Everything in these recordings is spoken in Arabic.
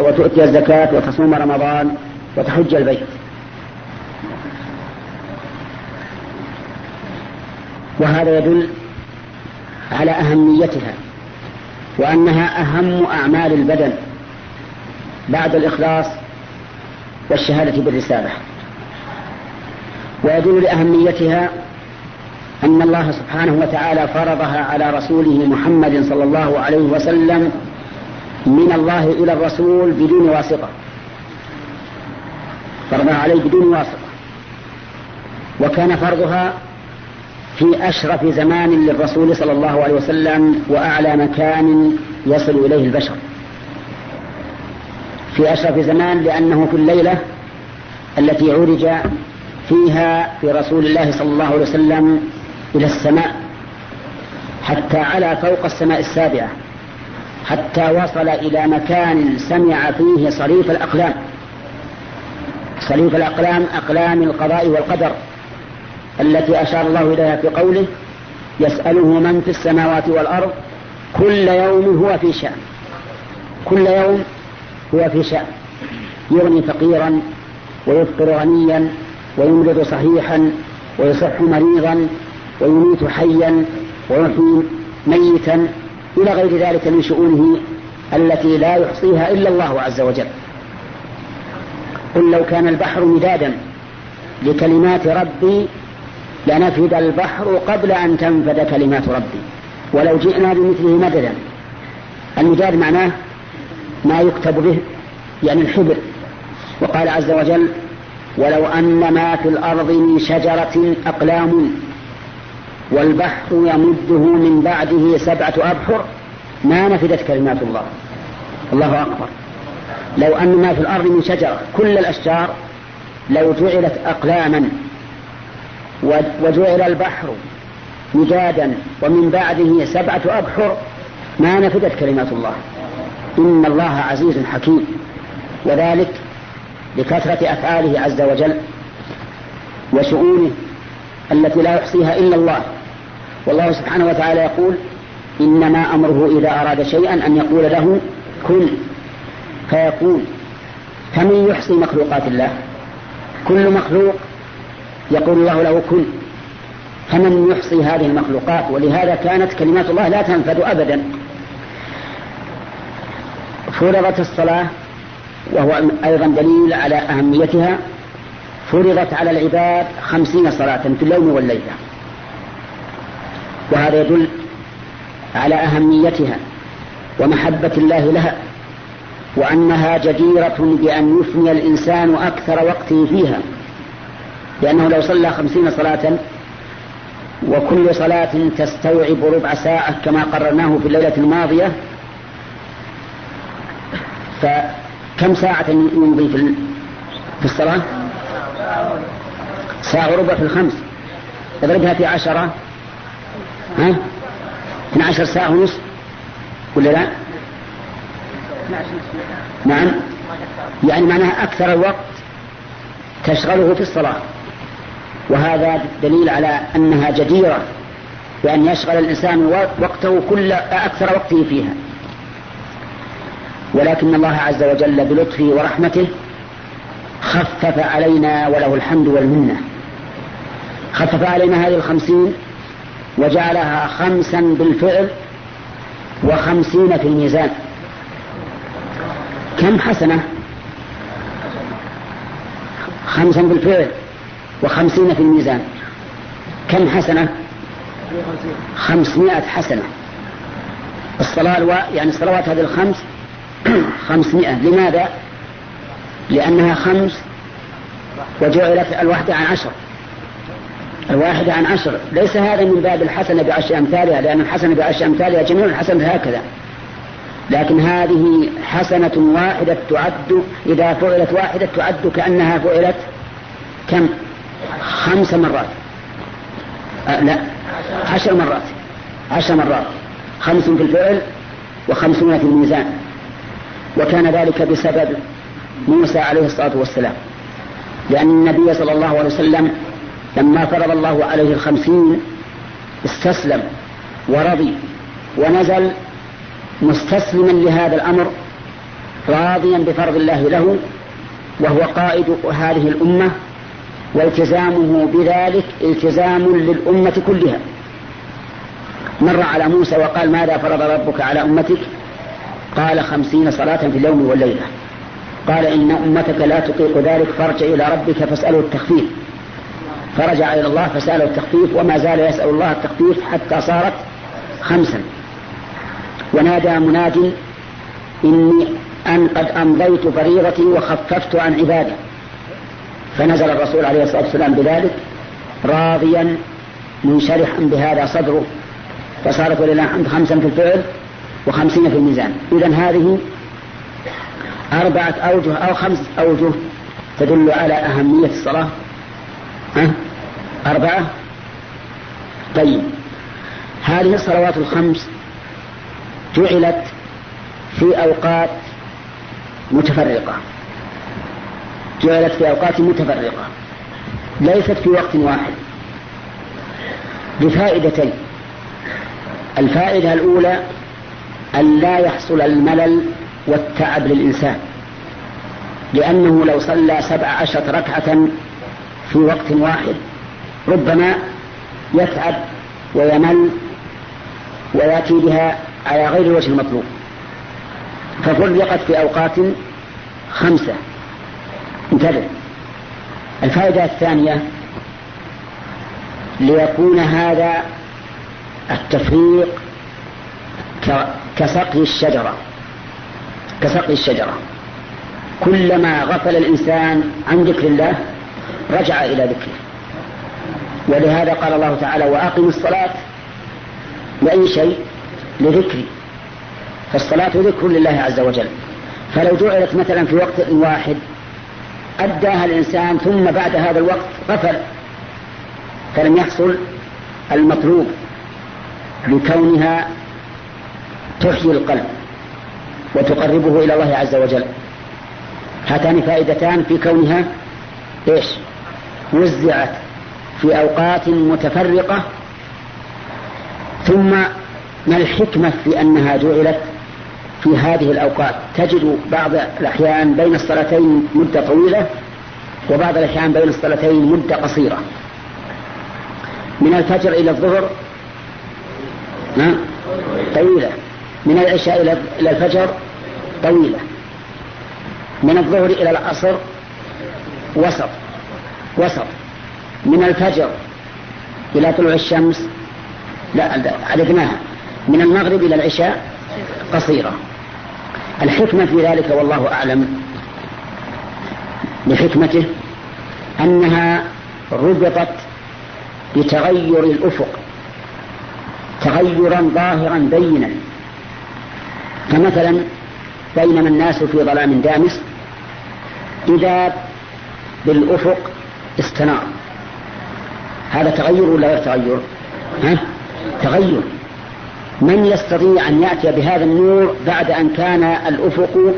وتؤتي الزكاة وتصوم رمضان وتحج البيت. وهذا يدل على أهميتها وأنها أهم أعمال البدن بعد الإخلاص والشهادة بالرسالة. ويدل لأهميتها أن الله سبحانه وتعالى فرضها على رسوله محمد صلى الله عليه وسلم من الله إلى الرسول بدون واسطة. فرضها عليه بدون واسطة. وكان فرضها في أشرف زمان للرسول صلى الله عليه وسلم وأعلى مكان يصل إليه البشر. في أشرف زمان لأنه في الليلة التي عرج فيها في رسول الله صلى الله عليه وسلم إلى السماء حتى على فوق السماء السابعة. حتى وصل إلى مكان سمع فيه صريف الأقلام. صريف الأقلام أقلام القضاء والقدر التي أشار الله إليها في قوله يسأله من في السماوات والأرض كل يوم هو في شأن. كل يوم هو في شأن. يغني فقيرا ويفطر غنيا ويمرض صحيحا ويصح مريضا ويميت حيا ويحيي ميتا. إلى غير ذلك من شؤونه التي لا يحصيها إلا الله عز وجل. قل لو كان البحر مدادا لكلمات ربي لنفد البحر قبل أن تنفد كلمات ربي. ولو جئنا بمثله مددا. المداد معناه ما يكتب به يعني الحبر. وقال عز وجل ولو أن ما في الأرض من شجرة أقلام والبحر يمده من بعده سبعة أبحر ما نفدت كلمات الله. الله أكبر. لو أن ما في الأرض من شجرة كل الأشجار لو جعلت أقلاما وجعل البحر مجادا ومن بعده سبعة أبحر ما نفدت كلمات الله. إن الله عزيز حكيم. وذلك لكثرة أفعاله عز وجل وشؤونه التي لا يحصيها إلا الله. والله سبحانه وتعالى يقول إنما أمره إذا أراد شيئا أن يقول له كن. فيكون فمن يحصي مخلوقات الله؟ كل مخلوق يقول الله له كن. فمن يحصي هذه المخلوقات؟ ولهذا كانت كلمات الله لا تنفذ أبدا. فرضت الصلاة وهو أيضا دليل على أهميتها فرضت على العباد خمسين صلاة في اليوم والليلة. وهذا يدل على أهميتها ومحبة الله لها وأنها جديرة بأن يفني الإنسان أكثر وقته فيها لأنه لو صلى خمسين صلاة وكل صلاة تستوعب ربع ساعة كما قررناه في الليلة الماضية فكم ساعة يمضي في الصلاة؟ ساعة وربع في الخمس اضربها في عشرة ها؟ 12 ساعة ونصف ولا لا؟ نعم. يعني معناها أكثر الوقت تشغله في الصلاة. وهذا دليل على أنها جديرة بأن يشغل الإنسان وقته كل أكثر وقته فيها. ولكن الله عز وجل بلطفه ورحمته خفف علينا وله الحمد والمنة. خفف علينا هذه الخمسين وجعلها خمسا بالفعل وخمسين في الميزان. كم حسنة؟ خمسا بالفعل وخمسين في الميزان. كم حسنة؟ خمسمائة حسنة. الصلاة ألو... يعني الصلوات هذه الخمس خمسمائة. لماذا؟ لأنها خمس وجعلت الواحدة عن عشر. الواحدة عن عشر. ليس هذا من باب الحسنة بعشر أمثالها لأن الحسنة بعشر أمثالها جميع الحسنة هكذا. لكن هذه حسنة واحدة تعد إذا فعلت واحدة تعد كأنها فعلت كم؟ خمس مرات. أه لا عشر مرات. عشر مرات. خمس في الفعل وخمسون في الميزان. وكان ذلك بسبب موسى عليه الصلاة والسلام. لأن النبي صلى الله عليه وسلم لما فرض الله عليه الخمسين استسلم ورضي ونزل مستسلما لهذا الأمر راضيا بفرض الله له وهو قائد هذه الأمة والتزامه بذلك التزام للأمة كلها. مر على موسى وقال ماذا فرض ربك على أمتك؟ قال خمسين صلاة في اليوم والليلة. قال إن أمتك لا تطيق ذلك فارجع إلى ربك فاسأله التخفيف. فرجع إلى الله فسأله التخفيف وما زال يسأل الله التخفيف حتى صارت خمسا. ونادى مناد إني أن قد أمضيت فريضتي وخففت عن عبادي. فنزل الرسول عليه الصلاة والسلام بذلك راضيا منشرحا بهذا صدره فصارت ولله الحمد خمسا في الفعل وخمسين في الميزان. إذا هذه أربعة أوجه أو خمس أوجه تدل على أهمية الصلاة. ها؟ أربعة؟ طيب. هذه الصلوات الخمس جعلت في أوقات متفرقة. جعلت في أوقات متفرقة. ليست في وقت واحد. بفائدتين. الفائدة الأولى أن لا يحصل الملل والتعب للإنسان. لأنه لو صلى سبع عشرة ركعة في وقت واحد ربما يتعب ويمل ويأتي بها على غير الوجه المطلوب. ففرقت في أوقات خمسة. انتبه. الفائدة الثانية ليكون هذا التفريق كسقي الشجرة. كسقي الشجرة. كلما غفل الإنسان عن ذكر الله رجع إلى ذكره. ولهذا قال الله تعالى وأقم الصلاة لأي شيء؟ لذكري. فالصلاة ذكر لله عز وجل. فلو جعلت مثلا في وقت واحد أداها الإنسان ثم بعد هذا الوقت غفل فلم يحصل المطلوب لكونها تحيي القلب وتقربه إلى الله عز وجل. هاتان فائدتان في كونها إيش؟ وزعت في أوقات متفرقة ثم ما الحكمة في أنها جعلت في هذه الأوقات؟ تجد بعض الأحيان بين الصلاتين مدة طويلة وبعض الأحيان بين الصلاتين مدة قصيرة. من الفجر إلى الظهر طويلة. من العشاء إلى الفجر طويلة. من الظهر إلى العصر وسط. وسط. من الفجر إلى طلوع الشمس لا عددناها من المغرب إلى العشاء قصيرة. الحكمة في ذلك والله أعلم لحكمته أنها ربطت بتغير الأفق تغيرا ظاهرا بينا. فمثلا بينما الناس في ظلام دامس إذا بالأفق استنار. هذا تغير ولا غير تغير؟ ها؟ تغير. من يستطيع أن يأتي بهذا النور بعد أن كان الأفق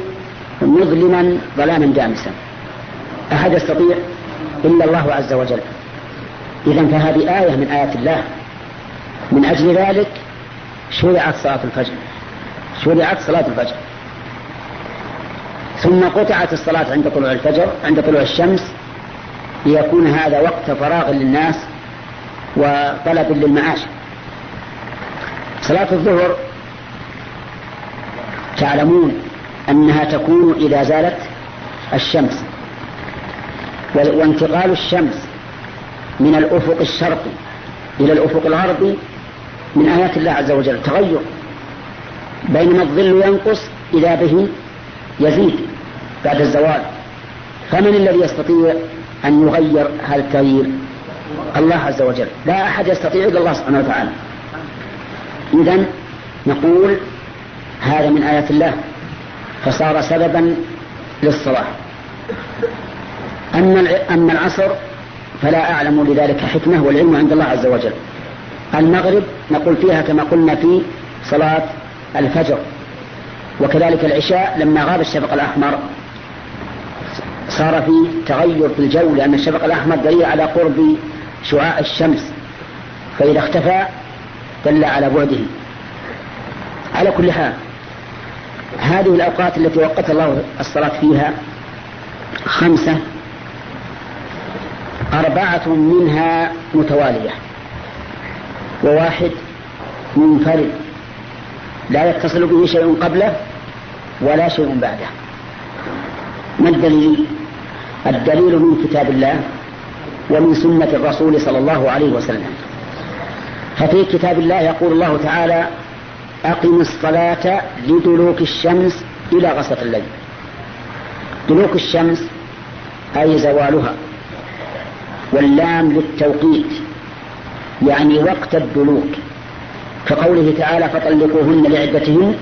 مظلما ظلاما دامسا؟ أحد يستطيع؟ إلا الله عز وجل. إذا فهذه آية من آيات الله. من أجل ذلك شرعت صلاة الفجر. شرعت صلاة الفجر. ثم قطعت الصلاة عند طلوع الفجر عند طلوع الشمس ليكون هذا وقت فراغ للناس وطلب للمعاش. صلاة الظهر تعلمون أنها تكون إذا زالت الشمس. وانتقال الشمس من الأفق الشرقي إلى الأفق الغربي من آيات الله عز وجل. تغير بينما الظل ينقص إذا به يزيد بعد الزوال. فمن الذي يستطيع أن يغير هذا التغيير الله عز وجل. لا أحد يستطيع إلا الله سبحانه وتعالى. إذا نقول هذا من آيات الله فصار سببا للصلاة. أما أما العصر فلا أعلم لذلك حكمة والعلم عند الله عز وجل. المغرب نقول فيها كما قلنا في صلاة الفجر. وكذلك العشاء لما غاب الشفق الأحمر صار في تغير في الجو لأن الشفق الأحمر دليل على قرب شعاع الشمس فإذا اختفى دل على بعده. على كل حال هذه الأوقات التي وقت الله الصلاة فيها خمسة أربعة منها متوالية وواحد منفرد. لا يتصل به شيء قبله ولا شيء بعده. ما الدليل؟ الدليل من كتاب الله ومن سنة الرسول صلى الله عليه وسلم. ففي كتاب الله يقول الله تعالى أقم الصلاة لدلوك الشمس إلى غسق الليل. دلوك الشمس أي زوالها. واللام للتوقيت يعني وقت الدلوك. كقوله تعالى فطلقوهن لعدتهن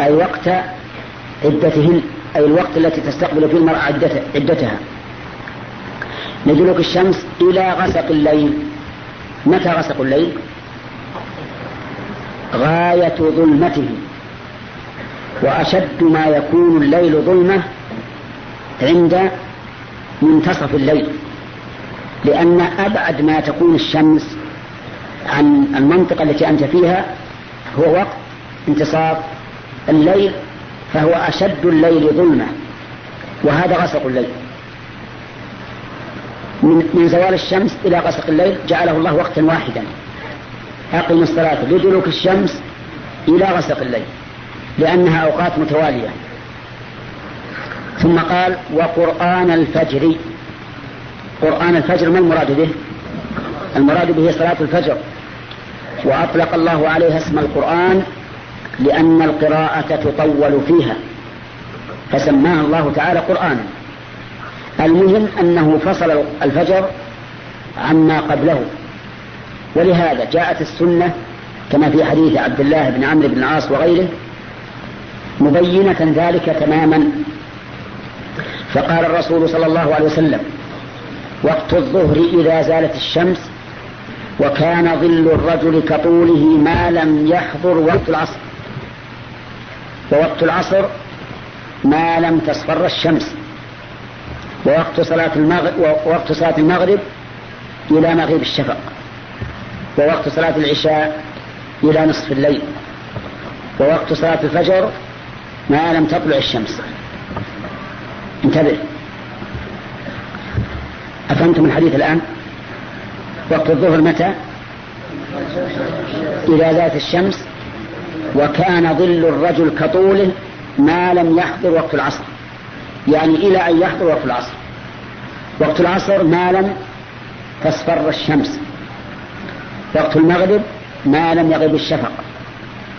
أي وقت عدتهن أي الوقت التي تستقبل فيه المرأة عدتها. لدلوك الشمس إلى غسق الليل. متى غسق الليل؟ غاية ظلمته. وأشد ما يكون الليل ظلمة عند منتصف الليل. لأن أبعد ما تكون الشمس عن المنطقة التي أنت فيها هو وقت انتصاف الليل فهو أشد الليل ظلمة. وهذا غسق الليل. من, من زوال الشمس إلى غسق الليل جعله الله وقتا واحدا. أقم الصلاة لدلوك الشمس إلى غسق الليل لأنها أوقات متوالية. ثم قال وقرآن الفجر. قرآن الفجر ما المراد به؟ المراد به صلاة الفجر. وأطلق الله عليها اسم القرآن لأن القراءة تطول فيها فسماها الله تعالى قرآنا. المهم أنه فصل الفجر عما قبله. ولهذا جاءت السنة كما في حديث عبد الله بن عمرو بن العاص وغيره مبينة ذلك تماما. فقال الرسول صلى الله عليه وسلم وقت الظهر إذا زالت الشمس وكان ظل الرجل كطوله ما لم يحضر وقت العصر ووقت العصر ما لم تصفر الشمس. ووقت صلاة المغرب ووقت صلاة المغرب إلى مغيب الشفق. ووقت صلاة العشاء إلى نصف الليل. ووقت صلاة الفجر ما لم تطلع الشمس. انتبه. أفهمتم الحديث الآن؟ وقت الظهر متى؟ إذا زالت الشمس. وكان ظل الرجل كطوله ما لم يحضر وقت العصر. يعني إلى أن يحضر وقت العصر. وقت العصر ما لم تصفر الشمس. وقت المغرب ما لم يغب الشفق.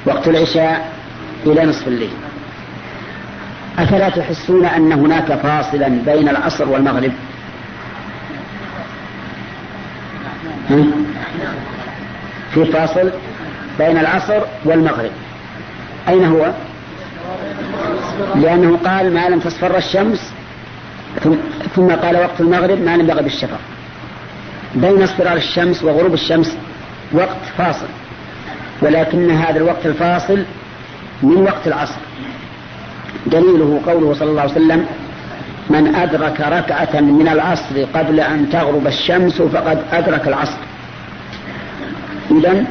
وقت العشاء إلى نصف الليل. أفلا تحسون أن هناك فاصلا بين العصر والمغرب؟ في فاصل بين العصر والمغرب. أين هو؟ لأنه قال ما لم تصفر الشمس ثم قال وقت المغرب ما لم يغب الشفق. بين اصفرار الشمس وغروب الشمس وقت فاصل ولكن هذا الوقت الفاصل من وقت العصر. دليله قوله صلى الله عليه وسلم من أدرك ركعة من العصر قبل أن تغرب الشمس فقد أدرك العصر. إذا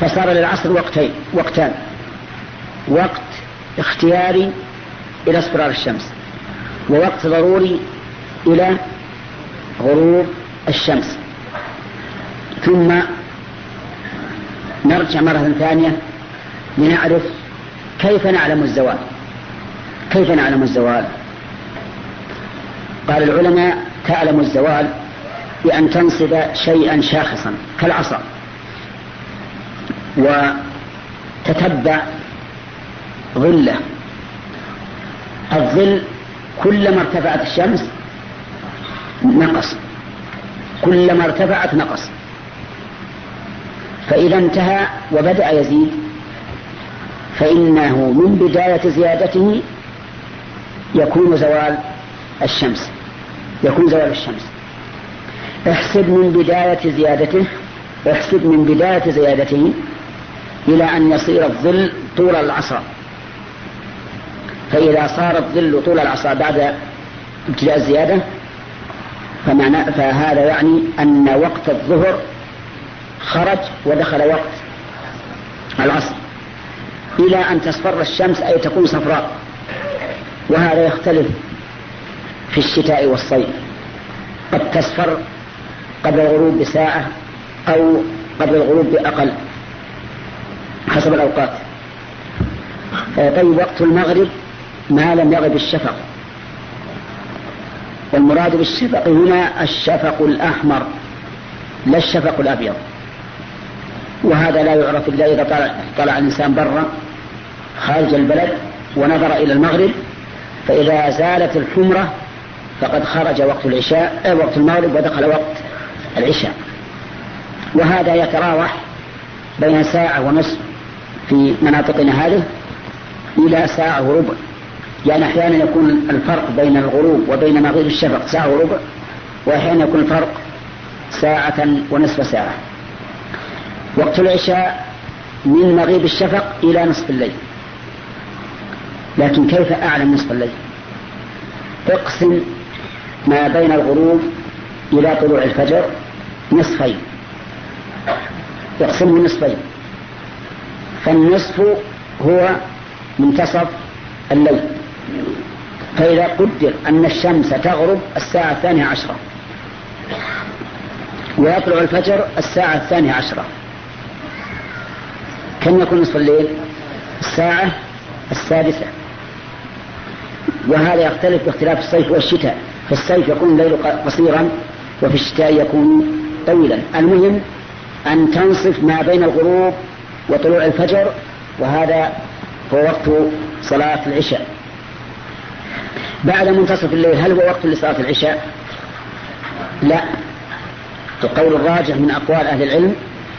فصار للعصر وقتين وقتان. وقت اختياري إلى اصفرار الشمس ووقت ضروري إلى غروب الشمس. ثم نرجع مرة ثانية لنعرف كيف نعلم الزوال. كيف نعلم الزوال؟ قال العلماء تعلم الزوال بأن تنصب شيئا شاخصا كالعصا وتتبع ظله الظل كلما ارتفعت الشمس نقص. كلما ارتفعت نقص. فإذا انتهى وبدأ يزيد. فإنه من بداية زيادته يكون زوال الشمس. يكون زوال الشمس. احسب من بداية زيادته احسب من بداية زيادته إلى أن يصير الظل طول العصا فإذا صار الظل طول العصا بعد ابتداء الزيادة فمعنى فهذا يعني أن وقت الظهر خرج ودخل وقت العصر إلى أن تصفر الشمس أي تكون صفراء وهذا يختلف في الشتاء والصيف. قد تصفر قبل الغروب بساعة أو قبل الغروب بأقل حسب الأوقات. طيب وقت المغرب ما لم يغب الشفق. والمراد بالشفق هنا الشفق الأحمر لا الشفق الأبيض. وهذا لا يعرف إلا إذا طلع, طلع الإنسان برا خارج البلد ونظر إلى المغرب. فإذا زالت الحمرة فقد خرج وقت العشاء وقت المغرب ودخل وقت العشاء. وهذا يتراوح بين ساعة ونصف في مناطقنا هذه إلى ساعة وربع. يعني أحيانا يكون الفرق بين الغروب وبين مغيب الشفق. ساعة وربع وأحيانا يكون الفرق ساعة ونصف ساعة. وقت العشاء من مغيب الشفق إلى نصف الليل. لكن كيف أعلم نصف الليل؟ اقسم ما بين الغروب إلى طلوع الفجر نصفين. يقسمه نصفين. فالنصف هو منتصف الليل. فإذا قدر أن الشمس تغرب الساعة الثانية عشرة ويطلع الفجر الساعة الثانية عشرة كم يكون نصف الليل؟ الساعة السادسة وهذا يختلف باختلاف الصيف والشتاء في الصيف يكون الليل قصيرا وفي الشتاء يكون طويلا. المهم أن تنصف ما بين الغروب وطلوع الفجر وهذا هو وقت صلاة العشاء. بعد منتصف الليل هل هو وقت لصلاة العشاء؟ لا. القول الراجح من أقوال أهل العلم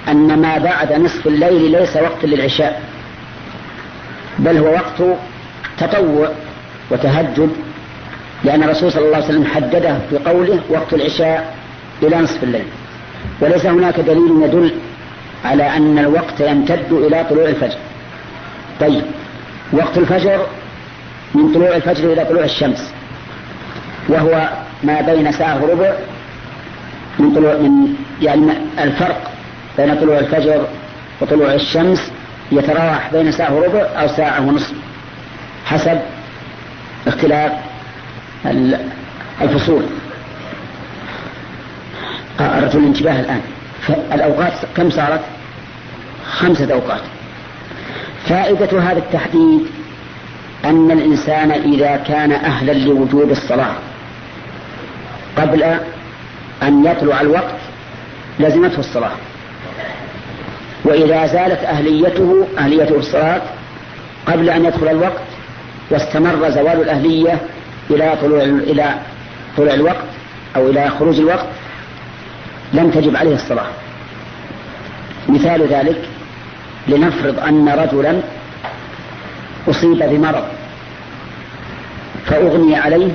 أن ما بعد نصف الليل ليس وقت للعشاء بل هو وقت تطوع وتهجد لأن الرسول صلى الله عليه وسلم حدده في قوله وقت العشاء إلى نصف الليل. وليس هناك دليل يدل على أن الوقت يمتد إلى طلوع الفجر. طيب وقت الفجر من طلوع الفجر إلى طلوع الشمس. وهو ما بين ساعة وربع من طلوع من يعني الفرق بين طلوع الفجر وطلوع الشمس يتراوح بين ساعة وربع أو ساعة ونصف حسب اختلاف الفصول. أردت الانتباه الآن. الأوقات كم صارت؟ خمسة أوقات. فائدة هذا التحديد أن الإنسان إذا كان أهلا لوجوب الصلاة قبل أن يطلع الوقت لزمته الصلاة. وإذا زالت أهليته أهليته الصلاة قبل أن يدخل الوقت واستمر زوال الأهلية إلى طلوع إلى طلوع الوقت أو إلى خروج الوقت لم تجب عليه الصلاة. مثال ذلك لنفرض أن رجلا أصيب بمرض. فأغني عليه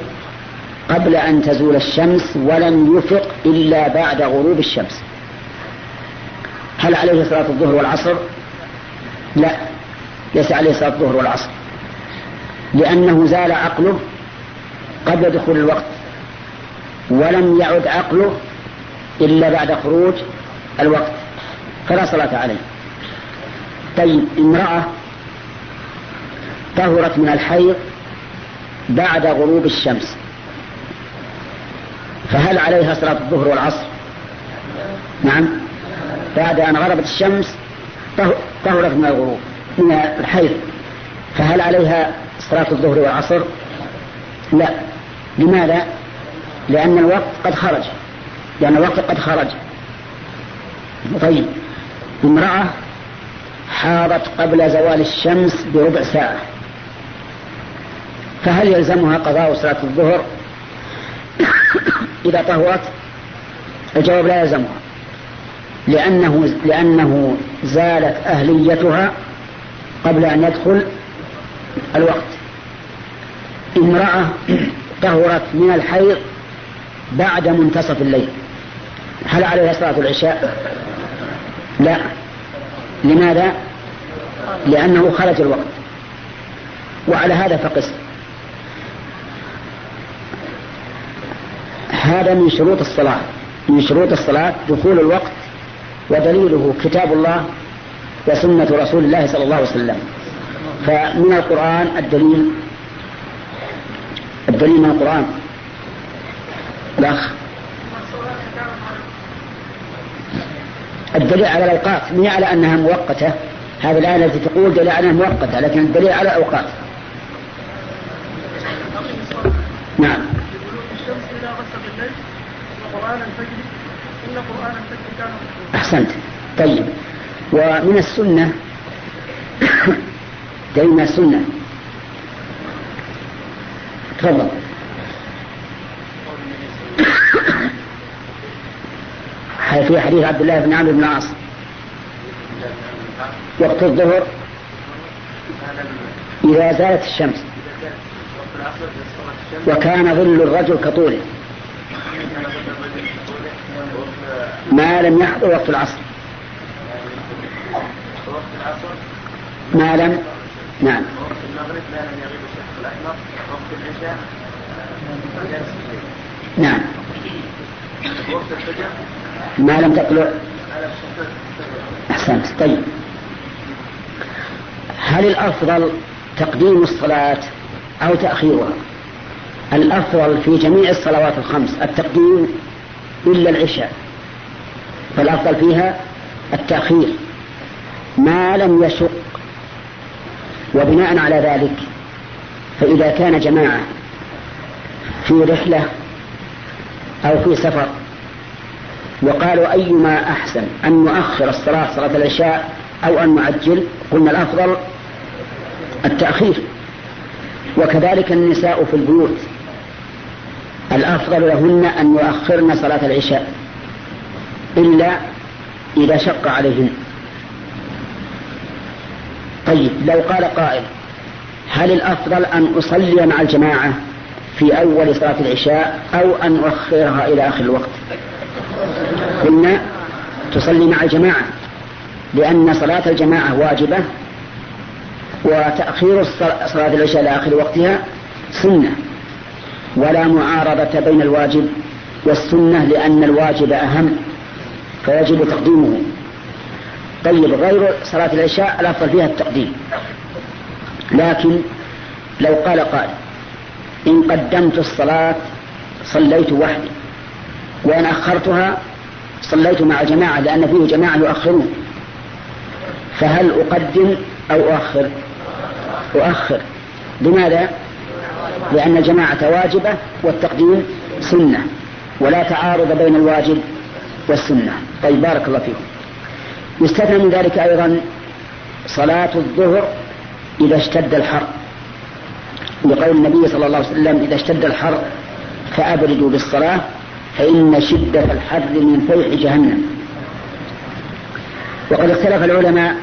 قبل أن تزول الشمس ولم يفق إلا بعد غروب الشمس. هل عليه صلاة الظهر والعصر؟ لا ليس عليه صلاة الظهر والعصر لأنه زال عقله قبل دخول الوقت ولم يعد عقله إلا بعد خروج الوقت فلا صلاة عليه. طيب امرأة طهرت من الحيض بعد غروب الشمس. فهل عليها صلاة الظهر والعصر؟ نعم. بعد أن غربت الشمس طهرت من الغروب من الحيض. فهل عليها صلاة الظهر والعصر؟ لا. لماذا؟ لأن الوقت قد خرج. لأن الوقت قد خرج. طيب. امرأة حاضت قبل زوال الشمس بربع ساعة. فهل يلزمها قضاء صلاة الظهر؟ إذا طهرت الجواب لا يلزمها. لأنه, لأنه زالت أهليتها قبل أن يدخل الوقت. امرأة طهرت من الحيض بعد منتصف الليل هل عليها صلاة العشاء؟ لا. لماذا؟ لأنه خرج الوقت. وعلى هذا فقس. هذا من شروط الصلاة من شروط الصلاة دخول الوقت ودليله كتاب الله وسنة رسول الله صلى الله عليه وسلم. فمن القرآن الدليل الدليل من القرآن. الأخ. الدليل على الأوقات من على أنها مؤقتة. هذه الآية التي تقول دليل على أنها مؤقتة لكن الدليل على الأوقات. نعم. أحسنت. طيب. ومن السنة دليل السنة تفضل. في حديث عبد الله بن عمرو بن العاص؟ وقت الظهر؟ إذا زالت الشمس. وكان ظل الرجل كطوله ما لم يحضر وقت العصر. ما لم نعم. وقت المغرب ما لم يغيب الأحمر وقت العشاء نعم. وقت الفجر ما لم تطلع أحسنت. طيب. هل الأفضل تقديم الصلاة أو تأخيرها. الأفضل في جميع الصلوات الخمس التقديم إلا العشاء. فالأفضل فيها التأخير. ما لم يشق وبناء على ذلك فإذا كان جماعة في رحلة أو في سفر وقالوا أيما أحسن أن نؤخر الصلاة صلاة العشاء أو أن نعجل قلنا الأفضل التأخير. وكذلك النساء في البيوت. الأفضل لهن أن يؤخرن صلاة العشاء إلا إذا شق عليهن. طيب لو قال قائل هل الأفضل أن أصلي مع الجماعة في أول صلاة العشاء أو أن أؤخرها إلى آخر الوقت؟ قلنا تصلي مع الجماعة لأن صلاة الجماعة واجبة وتأخير صلاة العشاء إلى آخر وقتها سنة. ولا معارضة بين الواجب والسنة لأن الواجب أهم فيجب تقديمه. طيب غير صلاة العشاء الأفضل فيها التقديم. لكن لو قال قائل إن قدمت الصلاة صليت وحدي وإن أخرتها صليت مع جماعة لأن فيه جماعة يؤخرون فهل أقدم أو أؤخر؟ أؤخر لماذا؟ لأن الجماعة واجبة والتقديم سنة ولا تعارض بين الواجب والسنة. طيب بارك الله فيكم. يستثنى من ذلك أيضا صلاة الظهر إذا اشتد الحر. لقول النبي صلى الله عليه وسلم إذا اشتد الحر فأبردوا بالصلاة فإن شدة الحر من فيح جهنم. وقد اختلف العلماء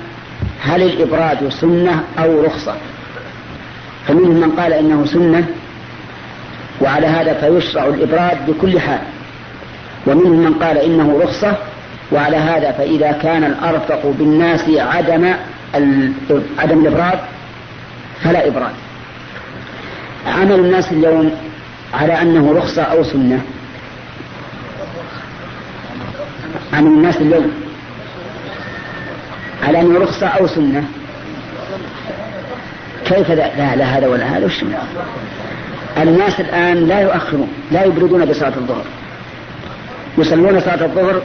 هل الإبراد سنة أو رخصة؟ فمنهم من قال إنه سنة وعلى هذا فيشرع الإبراد بكل حال. ومنهم من قال إنه رخصة وعلى هذا فإذا كان الأرفق بالناس عدم عدم الإبراد فلا إبراد. عمل الناس اليوم على أنه رخصة أو سنة؟ عمل الناس اليوم على أنه رخصة أو سنة؟ كيف لا, لا هذا ولا هذا وش الناس الآن لا يؤخرون لا يبردون بصلاة الظهر. يصلون صلاة الظهر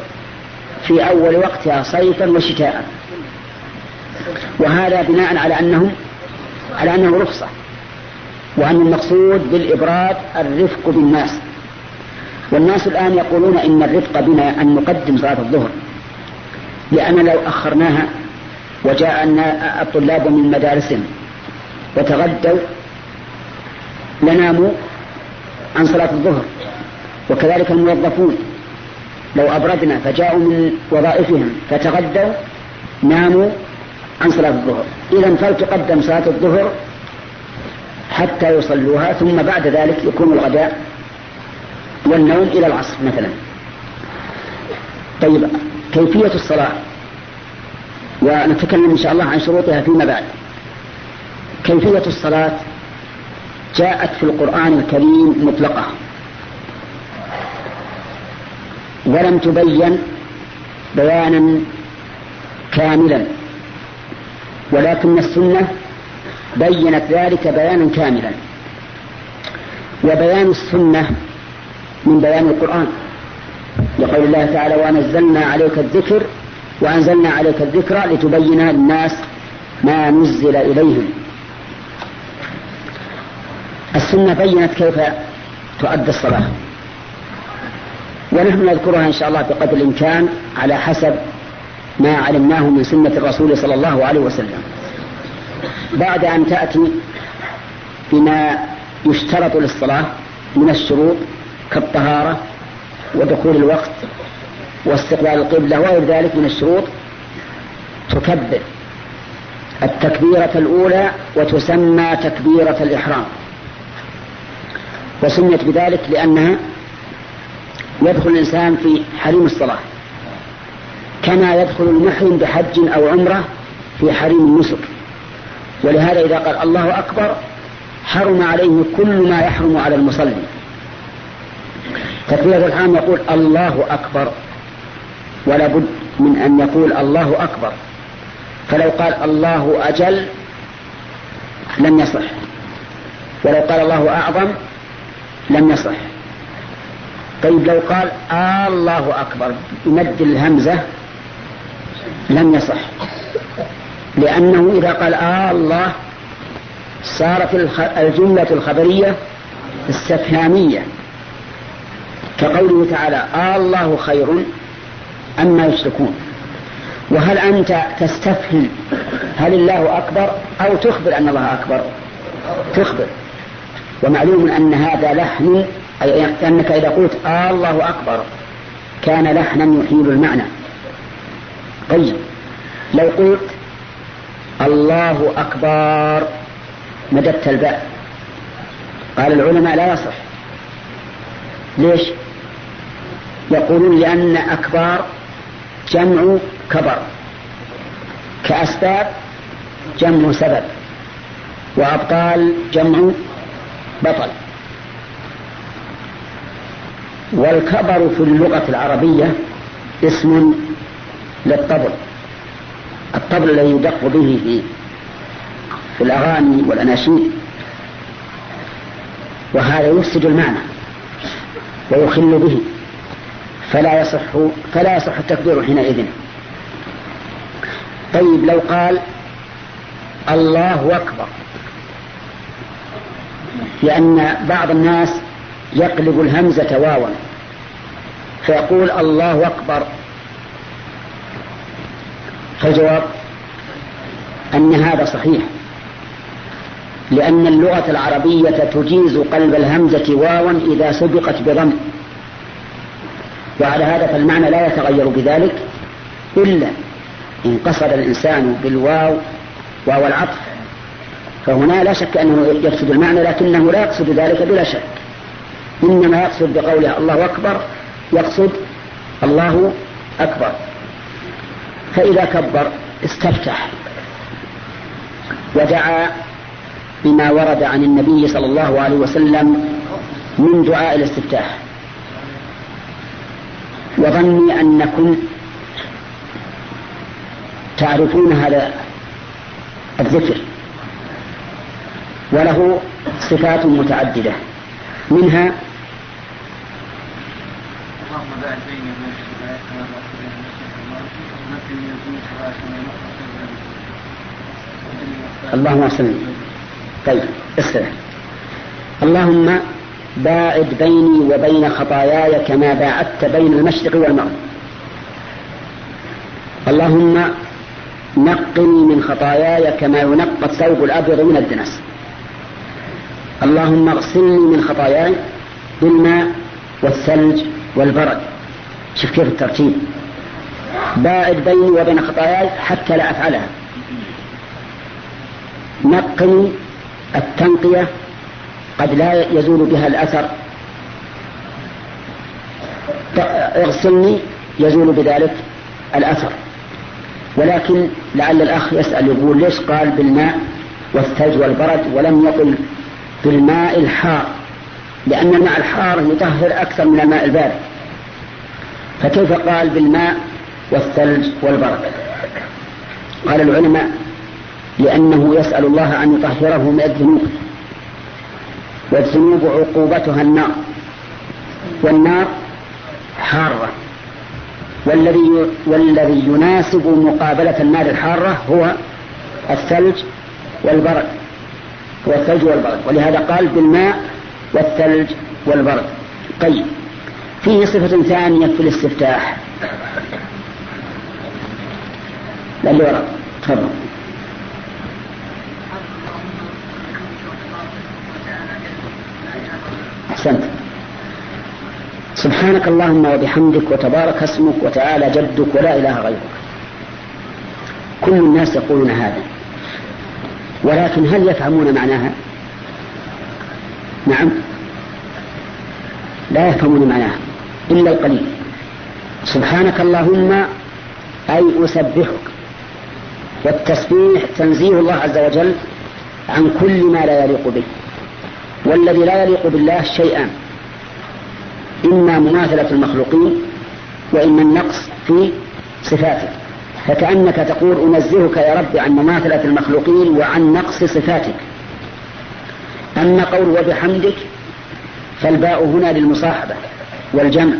في أول وقتها صيفا وشتاء. وهذا بناء على أنهم على أنه رخصة وأن المقصود بالإبراد الرفق بالناس. والناس الآن يقولون إن الرفق بنا أن نقدم صلاة الظهر لأن لو أخرناها وجاء الطلاب من مدارسهم وتغدوا لناموا عن صلاة الظهر وكذلك الموظفون. لو أبردنا فجاءوا من وظائفهم فتغدوا ناموا عن صلاة الظهر. إذا فلتقدم صلاة الظهر حتى يصلوها ثم بعد ذلك يكون الغداء والنوم إلى العصر مثلا. طيب كيفية الصلاة؟ ونتكلم إن شاء الله عن شروطها فيما بعد. كيفية الصلاة جاءت في القرآن الكريم مطلقة. ولم تبين بيانا كاملا ولكن السنة بينت ذلك بيانا كاملا. وبيان السنة من بيان القرآن. لقول الله تعالى ونزلنا عليك الذكر وأنزلنا عليك الذكر لتبين للناس ما نزل إليهم. السنة بينت كيف تؤدى الصلاة. ونحن نذكرها إن شاء الله بقدر الإمكان على حسب ما علمناه من سنة الرسول صلى الله عليه وسلم. بعد أن تأتي بما يشترط للصلاة من الشروط كالطهارة ودخول الوقت واستقبال القبلة وغير ذلك من الشروط تكبر التكبيرة الأولى وتسمى تكبيرة الإحرام. وسميت بذلك لأنها يدخل الإنسان في حريم الصلاة. كما يدخل المحرم بحج أو عمرة في حريم النسك. ولهذا إذا قال الله أكبر حرم عليه كل ما يحرم على المصلي. تكبيرة الحرام يقول الله أكبر. ولا بد من أن يقول الله أكبر. فلو قال الله أجل لم يصح. ولو قال الله أعظم لم يصح. طيب لو قال آه الله أكبر مد الهمزة لم يصح. لأنه إذا قال آه الله صارت الجملة الخبرية استفهامية. كقوله تعالى آه الله خير أما يشركون. وهل أنت تستفهم هل الله أكبر أو تخبر أن الله أكبر؟ تخبر. ومعلوم أن هذا لحن أي أنك إذا قلت آه الله أكبر كان لحنا يحيل المعنى. طيب لو قلت الله أكبر مددت الباء. قال العلماء لا يصح. ليش؟ يقولون لأن أكبار جمع كبر. كأسباب جمع سبب وأبطال جمع بطل. والكبر في اللغة العربية اسم للطبل. الطبل الذي يدق به في في الأغاني والأناشيد. وهذا يفسد المعنى ويخل به. فلا يصح فلا يصح التكبير حينئذ. طيب لو قال الله أكبر. لأن بعض الناس يقلب الهمزة واوا فيقول الله أكبر. فالجواب أن هذا صحيح. لأن اللغة العربية تجيز قلب الهمزة واوا إذا سبقت بضم. وعلى هذا فالمعنى لا يتغير بذلك إلا إن قصد الإنسان بالواو واو العطف. فهنا لا شك أنه يقصد المعنى لكنه لا يقصد ذلك بلا شك. إنما يقصد بقوله الله أكبر يقصد الله أكبر. فإذا كبر استفتح. ودعا بما ورد عن النبي صلى الله عليه وسلم من دعاء الاستفتاح. وظني أنكم تعرفون هذا الذكر. وله صفات متعددة. منها اللهم صل طيب اسرع اللهم باعد بيني وبين خطاياي كما باعدت بين المشرق والمغرب. اللهم نقني من خطاياي كما ينقى الثوب الأبيض من الدنس. اللهم اغسلني من خطاياي بالماء والثلج والبرد. شوف كيف الترتيب. باعد بيني وبين خطاياي حتى لا أفعلها. نقني التنقية قد لا يزول بها الأثر. اغسلني يزول بذلك الأثر. ولكن لعل الأخ يسأل يقول ليش قال بالماء والثلج والبرد ولم يقل بالماء الحار لأن الماء الحار يطهر أكثر من الماء البارد. فكيف قال بالماء والثلج والبرد؟ قال العلماء لأنه يسأل الله أن يطهره من الذنوب والذنوب عقوبتها النار والنار حارة. والذي والذي يناسب مقابلة النار الحارة هو الثلج والبرد. هو الثلج والبرد. ولهذا قال بالماء والثلج والبرد. طيب. فيه صفة ثانية في الاستفتاح. اللي وراء تفضل. أحسنت. سبحانك اللهم وبحمدك وتبارك اسمك وتعالى جدك ولا إله غيرك. كل الناس يقولون هذا. ولكن هل يفهمون معناها؟ نعم. لا يفهمون معناها إلا القليل. سبحانك اللهم أي أسبحك. والتسبيح تنزيه الله عز وجل عن كل ما لا يليق به. والذي لا يليق بالله شيئان إما مماثلة المخلوقين وإما النقص في صفاته. فكأنك تقول أنزهك يا رب عن مماثلة المخلوقين وعن نقص صفاتك. أما قول وبحمدك فالباء هنا للمصاحبة والجمع.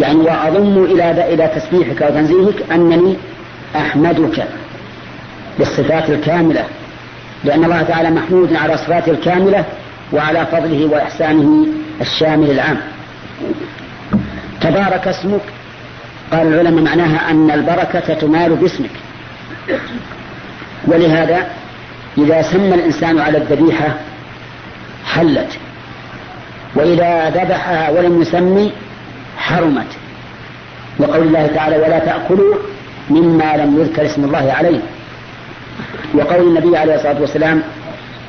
يعني وأضم إلى إلى تسبيحك وتنزيهك أنني أحمدك بالصفات الكاملة لأن الله تعالى محمود على صفاته الكاملة وعلى فضله وإحسانه الشامل العام. تبارك اسمك قال العلماء معناها أن البركة تنال باسمك. ولهذا إذا سمى الإنسان على الذبيحة حلت وإذا ذبحها ولم يسمي حرمت. وقول الله تعالى ولا تأكلوا مما لم يذكر اسم الله عليه. وقول النبي عليه الصلاة والسلام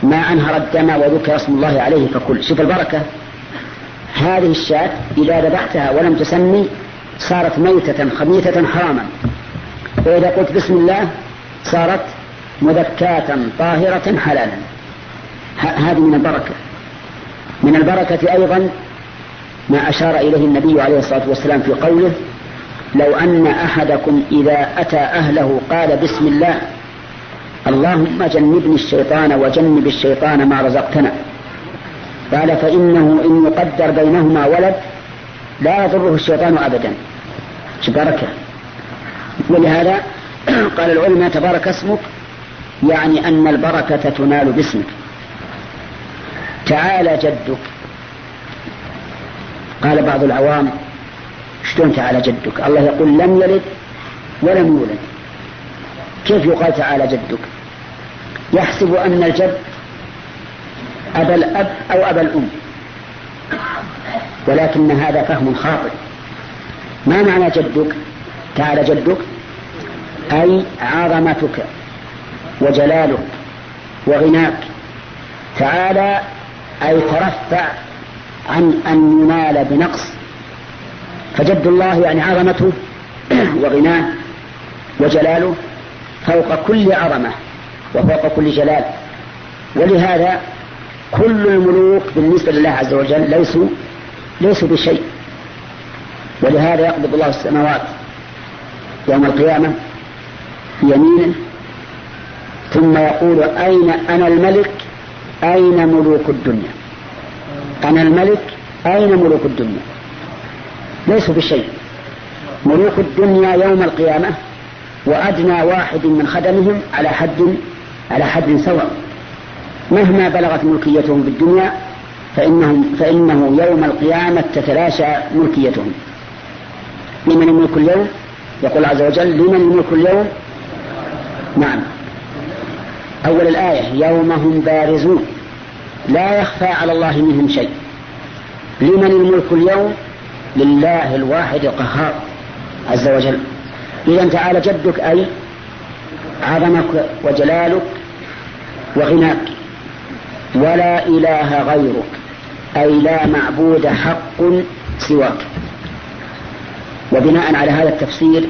ما أنهر الدم وذكر اسم الله عليه فكل. شوف البركة. هذه الشاة إذا ذبحتها ولم تسمي صارت ميتة خبيثة حراما. وإذا قلت بسم الله صارت مذكاة طاهرة حلالا. هذه من البركة. من البركة أيضا ما أشار إليه النبي عليه الصلاة والسلام في قوله لو أن أحدكم إذا أتى أهله قال بسم الله اللهم جنبني الشيطان وجنب الشيطان ما رزقتنا. قال فإنه إن يقدر بينهما ولد لا يضره الشيطان أبدا. بركة ولهذا قال العلماء تبارك اسمك يعني أن البركة تنال باسمك. تعالى جدك. قال بعض العوام شلون تعالى جدك؟ الله يقول لم يلد ولم يولد. كيف يقال تعالى جدك؟ يحسب أن الجد أبا الأب أو أبا الأم. ولكن هذا فهم خاطئ. ما معنى جدك؟ تعالى جدك. أي عظمتك وجلالك وغناك. تعالى أي ترفع عن أن ينال بنقص. فجد الله يعني عظمته وغناه وجلاله فوق كل عظمة وفوق كل جلال. ولهذا كل الملوك بالنسبة لله عز وجل ليسوا ليسوا بشيء. ولهذا يقبض الله السماوات يوم القيامة يمينه ثم يقول أين أنا الملك؟ أين ملوك الدنيا؟ أنا الملك؟ أين ملوك الدنيا؟ ليسوا بشيء. ملوك الدنيا يوم القيامة وأدنى واحد من خدمهم على حد على حد سواء. مهما بلغت ملكيتهم في الدنيا فإنهم فإنه يوم القيامة تتلاشى ملكيتهم. لمن الملك اليوم؟ يقول عز وجل لمن الملك اليوم؟ نعم. أول الآية يوم هم بارزون. لا يخفى على الله منهم شيء. لمن الملك اليوم؟ لله الواحد القهار. عز وجل. إذا تعالى جدك أي عظمك وجلالك وغناك. ولا إله غيرك. أي لا معبود حق سواك وبناء على هذا التفسير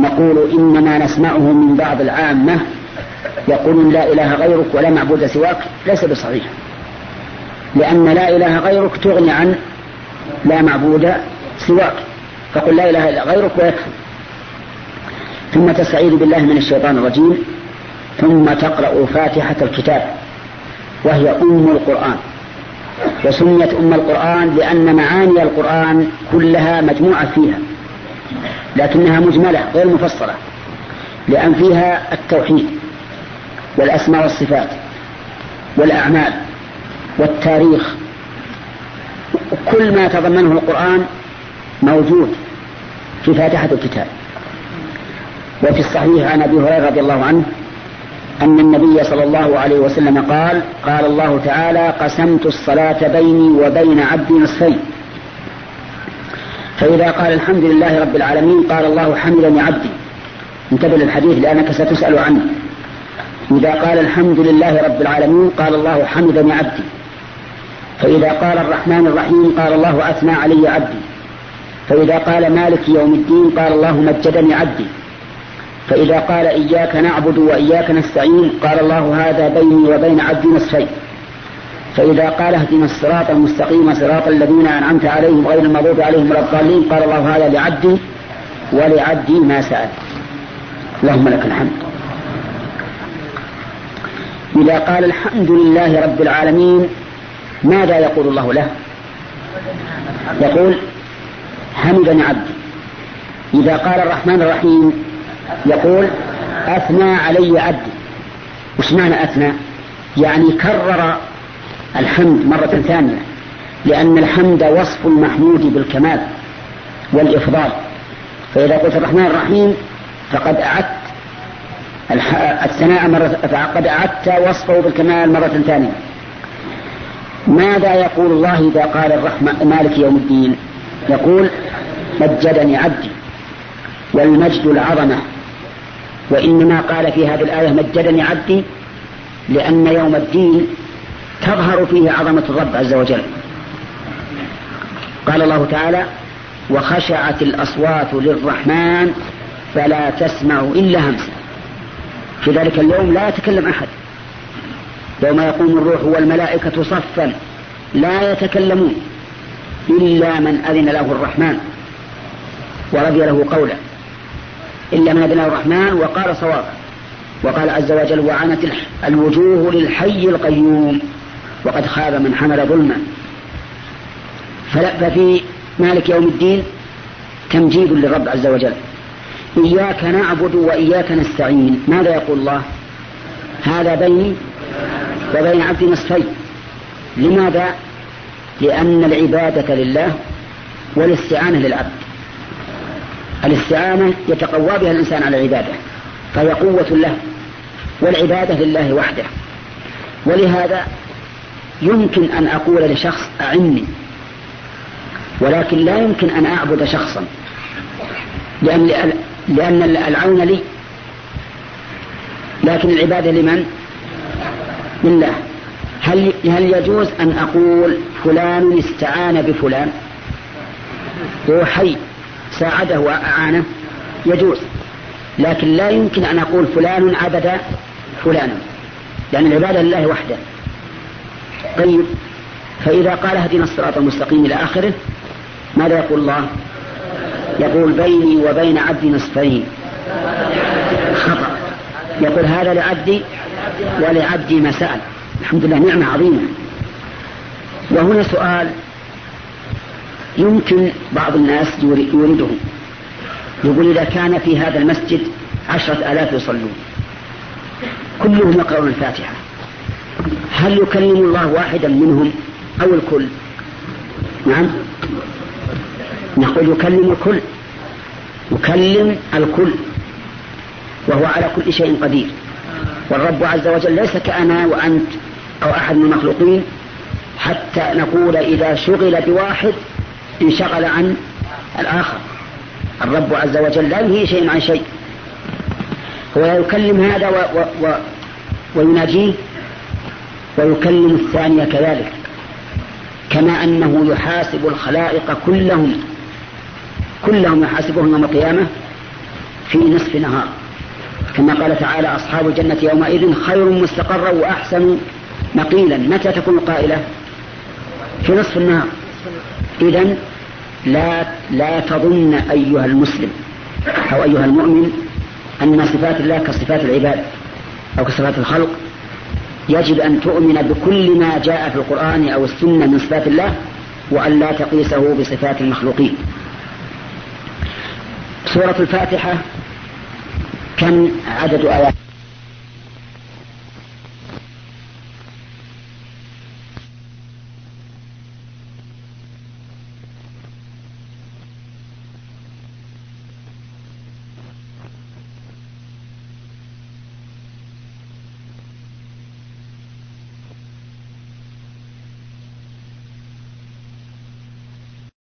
نقول إنما نسمعه من بعض العامة يقولون لا إله غيرك ولا معبود سواك ليس بصحيح لأن لا إله غيرك تغني عن لا معبود سواك فقل لا إله إلا غيرك ويكفي ثم تستعيذ بالله من الشيطان الرجيم ثم تقرأ فاتحة الكتاب وهي أم القرآن. وسميت أم القرآن لأن معاني القرآن كلها مجموعة فيها لكنها مجملة غير مفصلة لأن فيها التوحيد والأسماء والصفات والأعمال والتاريخ كل ما تضمنه القرآن موجود في فاتحة الكتاب. وفي الصحيح عن أبي هريرة رضي الله عنه أن النبي صلى الله عليه وسلم قال قال الله تعالى قسمت الصلاة بيني وبين عبدي نصفين فإذا قال الحمد لله رب العالمين قال الله حمدني عبدي انتبه للحديث لأنك ستسأل عنه. إذا قال الحمد لله رب العالمين قال الله حمدني عبدي فإذا قال الرحمن الرحيم قال الله أثنى علي عبدي فإذا قال مالك يوم الدين قال الله مجدني عبدي فإذا قال إياك نعبد وإياك نستعين قال الله هذا بيني وبين عبدي نصفين. فإذا قال اهدنا الصراط المستقيم صراط الذين أنعمت عليهم غير المغضوب عليهم ولا الضالين قال الله هذا لعبدي ولعبدي ما سأل. اللهم لك الحمد. إذا قال الحمد لله رب العالمين ماذا يقول الله له؟ يقول حمدني عبدي. إذا قال الرحمن الرحيم يقول أثنى علي عبدي. وش معنى أثنى؟ يعني كرر الحمد مرة ثانية لأن الحمد وصف المحمود بالكمال والإفضال. فإذا قلت الرحمن الرحيم فقد أعدت الثناء مرة فقد أعدت وصفه بالكمال مرة ثانية. ماذا يقول الله إذا قال الرحمة مالك يوم الدين؟ يقول مجدني عبدي والمجد العظمة. وإنما قال في هذه الآية مجدني عبدي لأن يوم الدين تظهر فيه عظمة الرب عز وجل. قال الله تعالى وخشعت الأصوات للرحمن فلا تسمع إلا همسا في ذلك اليوم لا يتكلم أحد. يوم يقوم الروح والملائكة صفا لا يتكلمون إلا من أذن له الرحمن ورضي له قولا إلا من له الرحمن وقال صوابا وقال عز وجل وعنت الوجوه للحي القيوم وقد خاب من حمل ظلما. ففي مالك يوم الدين تمجيد للرب عز وجل إياك نعبد وإياك نستعين. ماذا يقول الله؟ هذا بيني وبين عبد نصفين. لماذا؟ لأن العبادة لله والاستعانة للعبد. الاستعانة يتقوى بها الإنسان على العبادة فهي قوة له والعبادة لله وحده. ولهذا يمكن أن أقول لشخص أعني ولكن لا يمكن أن أعبد شخصا لأن لأن العون لي لكن العبادة لمن؟ لله. هل هل يجوز أن أقول فلان استعان بفلان؟ هو حي. ساعده وأعانه يجوز. لكن لا يمكن أن أقول فلان عبد فلانا لأن العبادة لله وحده. طيب فإذا قال اهدنا الصراط المستقيم إلى آخره ماذا يقول الله؟ يقول بيني وبين عبدي نصفين. خطأ. يقول هذا لعبدي ولعبدي ما سأل. الحمد لله نعمة عظيمة. وهنا سؤال يمكن بعض الناس يورده يقول إذا كان في هذا المسجد عشرة آلاف يصلون. كلهم يقرؤون الفاتحة. هل يكلم الله واحدا منهم أو الكل؟ نعم. نقول يكلم الكل. يكلم الكل. وهو على كل شيء قدير. والرب عز وجل ليس كأنا وأنت أو أحد من المخلوقين حتى نقول إذا شغل بواحد انشغل عن الآخر. الرب عز وجل لا ينهي شيء عن شيء. هو يكلم هذا و و و ويناجيه ويكلم الثانية كذلك. كما أنه يحاسب الخلائق كلهم كلهم يحاسبهم يوم القيامة في نصف نهار. كما قال تعالى أصحاب الجنة يومئذ خير مستقرا وأحسن مقيلا. متى تكون القائلة في نصف النهار. إذا لا لا تظن أيها المسلم أو أيها المؤمن أن صفات الله كصفات العباد أو كصفات الخلق. يجب أن تؤمن بكل ما جاء في القرآن أو السنة من صفات الله وأن لا تقيسه بصفات المخلوقين. سورة الفاتحة كم عدد آيات؟